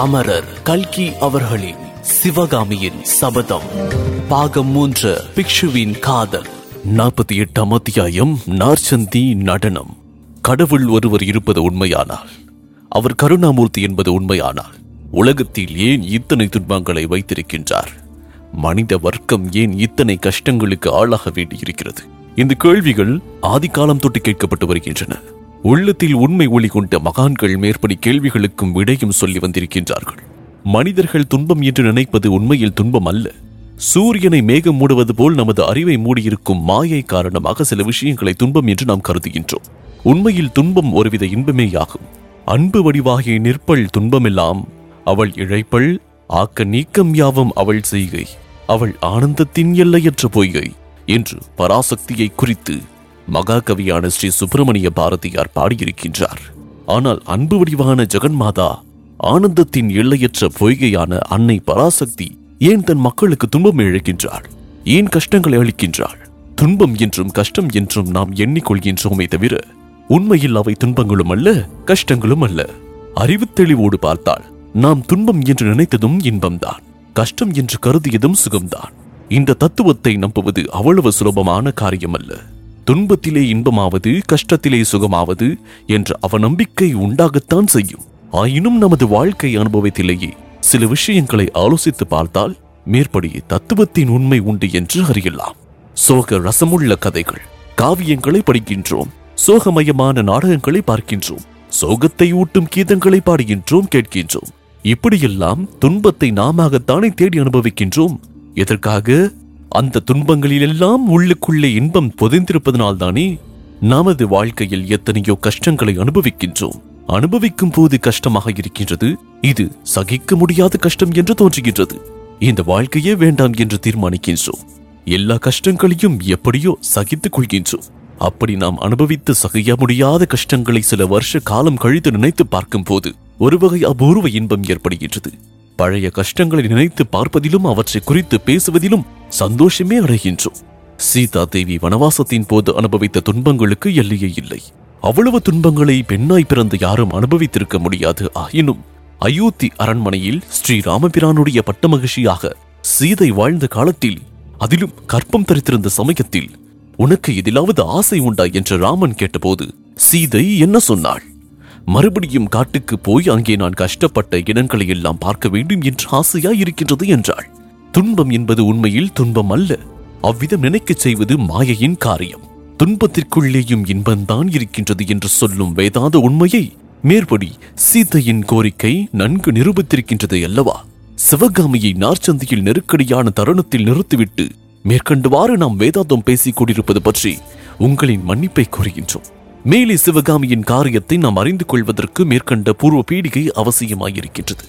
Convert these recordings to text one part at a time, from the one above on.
அமரர் கல்கி அவர்களின் சிவகாமியின் சபதம். பாகம் மூன்று பிக்ஷுவின் காதல். நாற்பத்தி எட்டாம் அத்தியாயம் நார்ச்சந்தி நடனம். கடவுள் ஒருவர் இருப்பது உண்மையானால் அவர் கருணாமூர்த்தி என்பது உண்மையானால் உலகத்தில் ஏன் இத்தனை துன்பங்களை வைத்திருக்கின்றார்? மனித வர்க்கம் ஏன் இத்தனை கஷ்டங்களுக்கு ஆளாக வேண்டியிருக்கிறது? இந்த கேள்விகள் ஆதிகாலம் தொட்டு கேட்கப்பட்டு வருகின்றன. உள்ளத்தில் உண்மை ஒளி கொண்ட மகான்கள் மேற்படி கேள்விகளுக்கும் விடையும் சொல்லி வந்திருக்கின்றார்கள். மனிதர்கள் துன்பம் என்று நினைப்பது உண்மையில் துன்பம் அல்ல. சூரியனை மேகம் மூடுவது போல் நமது அறிவை மூடியிருக்கும் மாயை காரணமாக சில விஷயங்களை துன்பம் என்று நாம் கருதுகின்றோம். உண்மையில் துன்பம் ஒருவித இன்பமேயாகும். அன்பு வடிவாகிய நிற்பள் துன்பமெல்லாம் அவள் இழைப்பள் ஆக்க நீக்கம் யாவும் அவள் செய்கை. அவள் ஆனந்தத்தின் எல்லையற்ற பொய்கை என்று பராசக்தியை குறித்து மகாகவியான ஸ்ரீ சுப்பிரமணிய பாரதியார் பாடியிருக்கின்றார். ஆனால் அன்பு வடிவான ஜெகன்மாதா ஆனந்தத்தின் எல்லையற்ற பொய்கையான அன்னை பராசக்தி ஏன் தன் மக்களுக்கு துன்பம் இழைக்கின்றாள்? ஏன் கஷ்டங்களை அளிக்கின்றாள்? துன்பம் என்றும் கஷ்டம் என்றும் நாம் எண்ணிக்கொள்கின்றோமே தவிர உண்மையில் அவை துன்பங்களும் அல்ல கஷ்டங்களும் அல்ல. அறிவு தெளிவோடு பார்த்தால் நாம் துன்பம் என்று நினைத்ததும் இன்பம்தான் கஷ்டம் என்று கருதியதும் சுகம்தான். இந்த தத்துவத்தை நம்புவது அவ்வளவு சுலபமான காரியமல்ல. துன்பத்திலே இன்பமாவது கஷ்டத்திலே சுகமாவது என்ற அவநம்பிக்கை உண்டாகத்தான் செய்யும். ஆயினும் நமது வாழ்க்கை அனுபவத்திலேயே சில விஷயங்களை ஆலோசித்து பார்த்தால் மேற்படி தத்துவத்தின் உண்மை உண்டு என்று அறியலாம். சோக ரசமுள்ள கதைகள். காவியங்களை படிக்கின்றோம். சோகமயமான நாடகங்களை பார்க்கின்றோம். சோகத்தை ஊட்டும் கீதங்களை பாடுகின்றோம் கேட்கின்றோம். இப்படியெல்லாம் துன்பத்தை நாமத்தானே தேடி அனுபவிக்கின்றோம். எதற்காக? அந்த துன்பங்களிலெல்லாம் உள்ளுக்குள்ளே இன்பம் புதைந்திருப்பதனால்தானே நமது வாழ்க்கையில் எத்தனையோ கஷ்டங்களை அனுபவிக்கின்றோம். அனுபவிக்கும் போது கஷ்டமாக இருக்கின்றது. இது சகிக்க முடியாத கஷ்டம் என்று தோன்றுகின்றது. இந்த வாழ்க்கையே வேண்டாம் என்று தீர்மானிக்கின்றோம். எல்லா கஷ்டங்களையும் எப்படியோ சகித்துக் கொள்கின்றோம். அப்படி நாம் அனுபவித்து சகிய முடியாத கஷ்டங்களை சில வருஷ காலம் கழித்து நினைத்து பார்க்கும் போது ஒரு வகை அபூர்வ இன்பம் ஏற்படுகின்றது. பழைய கஷ்டங்களை நினைத்து பார்ப்பதிலும் அவற்றை குறித்து பேசுவதிலும் சந்தோஷமே அடைகின்றோம். சீதா தேவி வனவாசத்தின் போது அனுபவித்த துன்பங்களுக்கு எல்லையே இல்லை. அவ்வளவு துன்பங்களை பெண்ணாய் பிறந்து யாரும் அனுபவித்திருக்க முடியாது. ஆயினும் அயோத்தி அரண்மனையில் ஸ்ரீ ராமபிரானுடைய பட்டமகிழ்ச்சியாக சீதை வாழ்ந்த காலத்தில் அதிலும் கற்பம் தரித்திருந்த சமயத்தில் உனக்கு எதிலாவது ஆசை உண்டா? என்று ராமன் கேட்டபோது சீதை என்ன சொன்னாள்? மறுபடியும் காட்டுக்கு போய் அங்கே நான் கஷ்டப்பட்ட இடங்களை எல்லாம் பார்க்க வேண்டும் என்று ஆசையாய் இருக்கின்றது என்றாள். துன்பம் என்பது உண்மையில் துன்பம் அல்ல. அவ்விதம் நினைக்கச் செய்வது மாயையின் காரியம். துன்பத்திற்குள்ளேயும் இன்பம்தான் இருக்கின்றது என்று சொல்லும் வேதாந்த உண்மையை மேற்படி சீதையின் கோரிக்கை நன்கு நிரூபித்திருக்கின்றது அல்லவா? சிவகாமியை நார்ச்சந்தியில் நெருக்கடியான தருணத்தில் நிறுத்திவிட்டு மேற்கண்டவாறு நாம் வேதாந்தம் பேசிக் கொண்டிருப்பது பற்றி உங்களின் மன்னிப்பை கோருகின்றோம் மேலே சிவகாமியின் காரியத்தை நாம் அறிந்து கொள்வதற்கு மேற்கண்ட பூர்வ பீடிகை அவசியமாயிருக்கின்றது.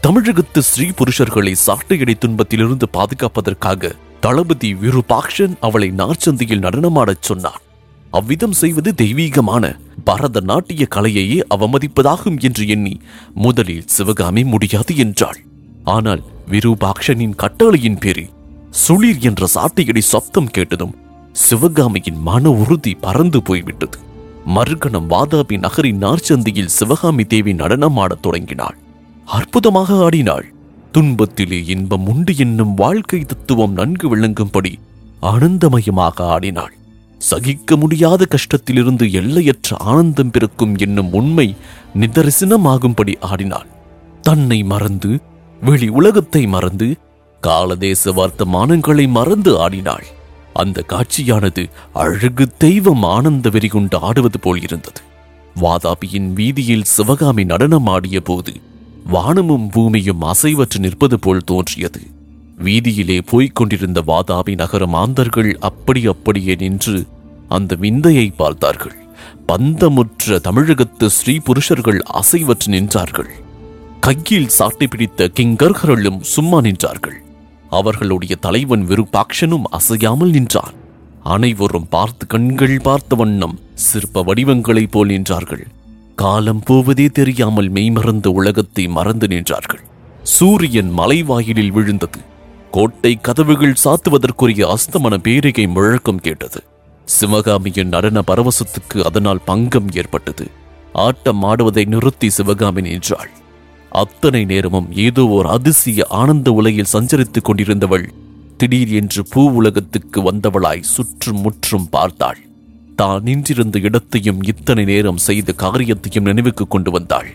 தமிழகத்து ஸ்ரீ புருஷர்களை சாட்டையடை துன்பத்திலிருந்து பாதுகாப்பதற்காக தளபதி விருபாக்ஷன் அவளை நார்ச்சந்தியில் நடனமாடச் சொன்னார் அவ்விதம் செய்வது தெய்வீகமான பரத நாட்டிய கலையையே அவமதிப்பதாகும் என்று எண்ணி முதலில் சிவகாமி முடியாது என்றாள். ஆனால் விருபாக்ஷனின் கட்டளையின் பேரில் சுளிர் என்ற சாட்டையடி சப்தம் கேட்டதும் சிவகாமியின் மன உறுதி பறந்து போய்விட்டது. மறுகணம் வாதாபி நகரின் நார்ச்சந்தியில் சிவகாமி தேவி நடனம் ஆடத் தொடங்கினாள். அற்புதமாக ஆடினாள். துன்பத்திலே இன்பம் உண்டு என்னும் வாழ்க்கை தத்துவம் நன்கு விளங்கும்படி ஆனந்தமயமாக ஆடினாள். சகிக்க முடியாத கஷ்டத்திலிருந்து எல்லையற்ற ஆனந்தம் பிறக்கும் என்னும் உண்மை நிதரிசனமாகும்படி ஆடினாள். தன்னை மறந்து வெளி உலகத்தை மறந்து காலதேச வர்த்தமானங்களை மறந்து ஆடினாள். அந்த காட்சியானது அழகு தெய்வம் ஆனந்த வெறி கொண்டு ஆடுவது போல் இருந்தது. வாதாபியின் வீதியில் சிவகாமி நடனமாடிய போது வானமும் பூமியும் அசைவற்று நிற்பது போல் தோன்றியது. வீதியிலே போய்க் கொண்டிருந்த வாதாபி நகர மாந்தர்கள் அப்படி அப்படியே நின்று அந்த விந்தையை பார்த்தார்கள். பந்தமுற்ற தமிழகத்து ஸ்ரீ புருஷர்கள் அசைவற்று நின்றார்கள். கையில் சாட்டை பிடித்த கிங்கர்களும் சும்மா நின்றார்கள். அவர்களுடைய தலைவன் விருபாக்ஷனும் அசையாமல் நின்றான். அனைவரும் பார்த்து கண்கள் பார்த்த வண்ணம் சிற்ப வடிவங்களைப் போல் நின்றார்கள். காலம் போவதே தெரியாமல் மெய்மறந்த உலகத்தை மறந்து நின்றார்கள். சூரியன் மலைவாயிலில் விழுந்தது. கோட்டை கதவுகள் சாத்துவதற்குரிய அஸ்தமன பேரிகை முழக்கம் கேட்டது. சிவகாமியின் நடன பரவசத்துக்கு அதனால் பங்கம் ஏற்பட்டது. ஆட்டம் ஆடுவதை நிறுத்தி சிவகாமி நின்றாள். அத்தனை நேரமும் ஏதோ ஒரு அதிசய ஆனந்த உலகில் சஞ்சரித்துக் கொண்டிருந்தவள். திடீர் என்று பூ உலகத்துக்கு வந்தவளாய் சுற்றும் முற்றும் பார்த்தாள். தான் நின்றிருந்த இடத்தையும் இத்தனை நேரம் செய்த காரியத்தையும் நினைவுக்கு கொண்டு வந்தாள்.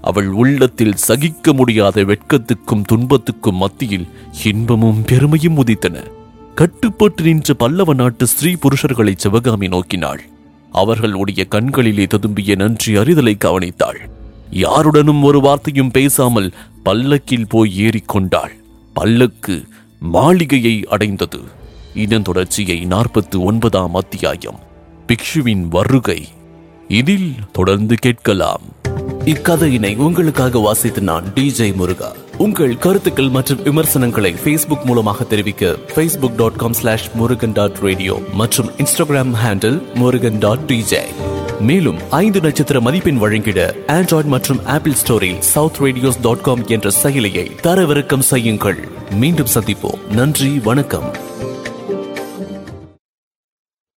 அவள் உள்ளத்தில் சகிக்க முடியாத வெட்கத்துக்கும் துன்பத்துக்கும் மத்தியில் இன்பமும் பெருமையும் உதித்தன. கட்டுப்பட்டு நின்ற பல்லவ நாட்டு ஸ்ரீ புருஷர்களை சிவகாமி நோக்கினாள். அவர்களுடைய கண்களிலே ததும்பிய நன்றி அறிதலை கவனித்தாள். யாருடனும் ஒரு வார்த்தையும் பேசாமல் பல்லக்கில் போய் ஏறிக்கொண்டாள். பல்லக்கு மாளிகையை அடைந்தது. இதன் தொடர்ச்சியை நாற்பத்து ஒன்பதாம் அத்தியாயம். பிக்ஷுவின் வருகை. இதில் தொடர்ந்து கேட்கலாம். இக்கதையினை உங்களுக்காக வாசித்து நான் டிஜே முருகா. உங்கள் கருத்துக்கள் மற்றும் விமர்சனங்களை ஃபேஸ்புக் மூலமாக தெரிவிக்க Facebook dot com slash Murugan dot radio மற்றும் Instagram handle Murugan dot DJ மேலும் ஐந்து நட்சத்திர மதிப்பெண் வழங்கிட ஆண்ட்ராய்டு மற்றும் ஆப்பிள் ஸ்டோரில் சவுத் ரேடியோஸ் டாட் காம் என்ற செயலியை தரவிறக்கம் செய்யுங்கள். மீண்டும் சந்திப்போம். நன்றி வணக்கம்.